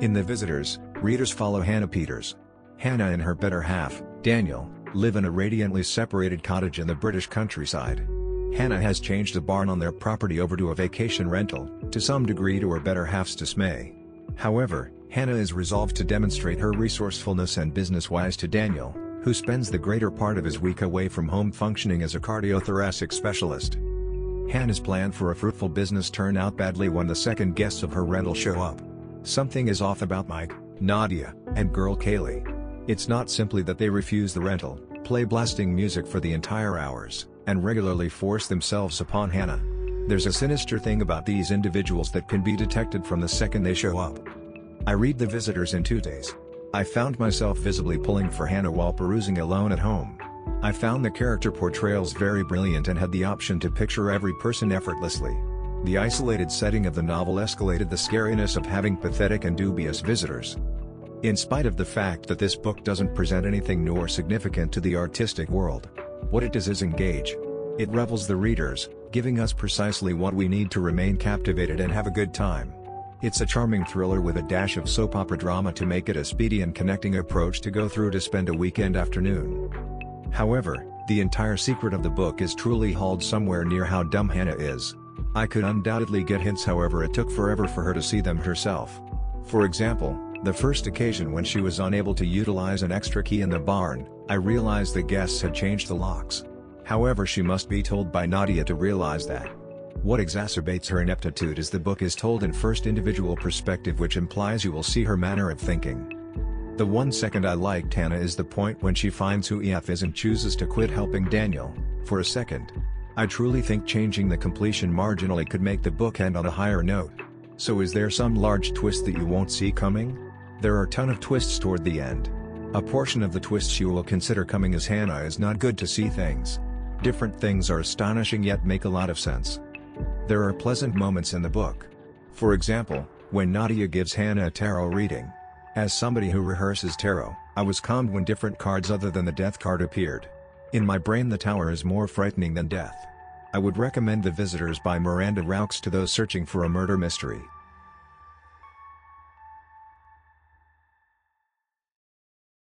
In The Visitors, readers follow Hannah Peters. Hannah and her better half, Daniel, live in a radiantly separated cottage in the British countryside. Hannah has changed a barn on their property over to a vacation rental, to some degree to her better half's dismay. However, Hannah is resolved to demonstrate her resourcefulness and business wise to Daniel, who spends the greater part of his week away from home functioning as a cardiothoracic specialist. Hannah's plan for a fruitful business turn out badly when the second guests of her rental show up. Something is off about Mike, Nadia, and girl Kaylee. It's not simply that they refuse the rental, play blasting music for the entire hours, and regularly force themselves upon Hannah. There's a sinister thing about these individuals that can be detected from the second they show up. I read The Visitors in two days. I found myself visibly pulling for Hannah while perusing alone at home. I found the character portrayals very brilliant and had the option to picture every person effortlessly. The isolated setting of the novel escalated the scariness of having pathetic and dubious visitors. In spite of the fact that this book doesn't present anything new or significant to the artistic world. What it does is engage. It revels the readers, giving us precisely what we need to remain captivated and have a good time. It's a charming thriller with a dash of soap opera drama to make it a speedy and connecting approach to go through to spend a weekend afternoon. However, the entire secret of the book is truly hauled somewhere near how dumb Hannah is. I could undoubtedly get hints however it took forever for her to see them herself. For example, the first occasion when she was unable to utilize an extra key in the barn, I realized the guests had changed the locks. However she must be told by Nadia to realize that. What exacerbates her ineptitude is the book is told in first individual perspective which implies you will see her manner of thinking. The one second I liked Hannah is the point when she finds who EF is and chooses to quit helping Daniel, for a second. I truly think changing the completion marginally could make the book end on a higher note. So is there some large twist that you won't see coming? There are a ton of twists toward the end. A portion of the twists you will consider coming as Hannah is not good to see things. Different things are astonishing yet make a lot of sense. There are pleasant moments in the book. For example, when Nadia gives Hannah a tarot reading. As somebody who rehearses tarot, I was calmed when different cards other than the death card appeared. In my brain the tower is more frightening than death. I would recommend The Visitors by Miranda Rijks to those searching for a murder mystery.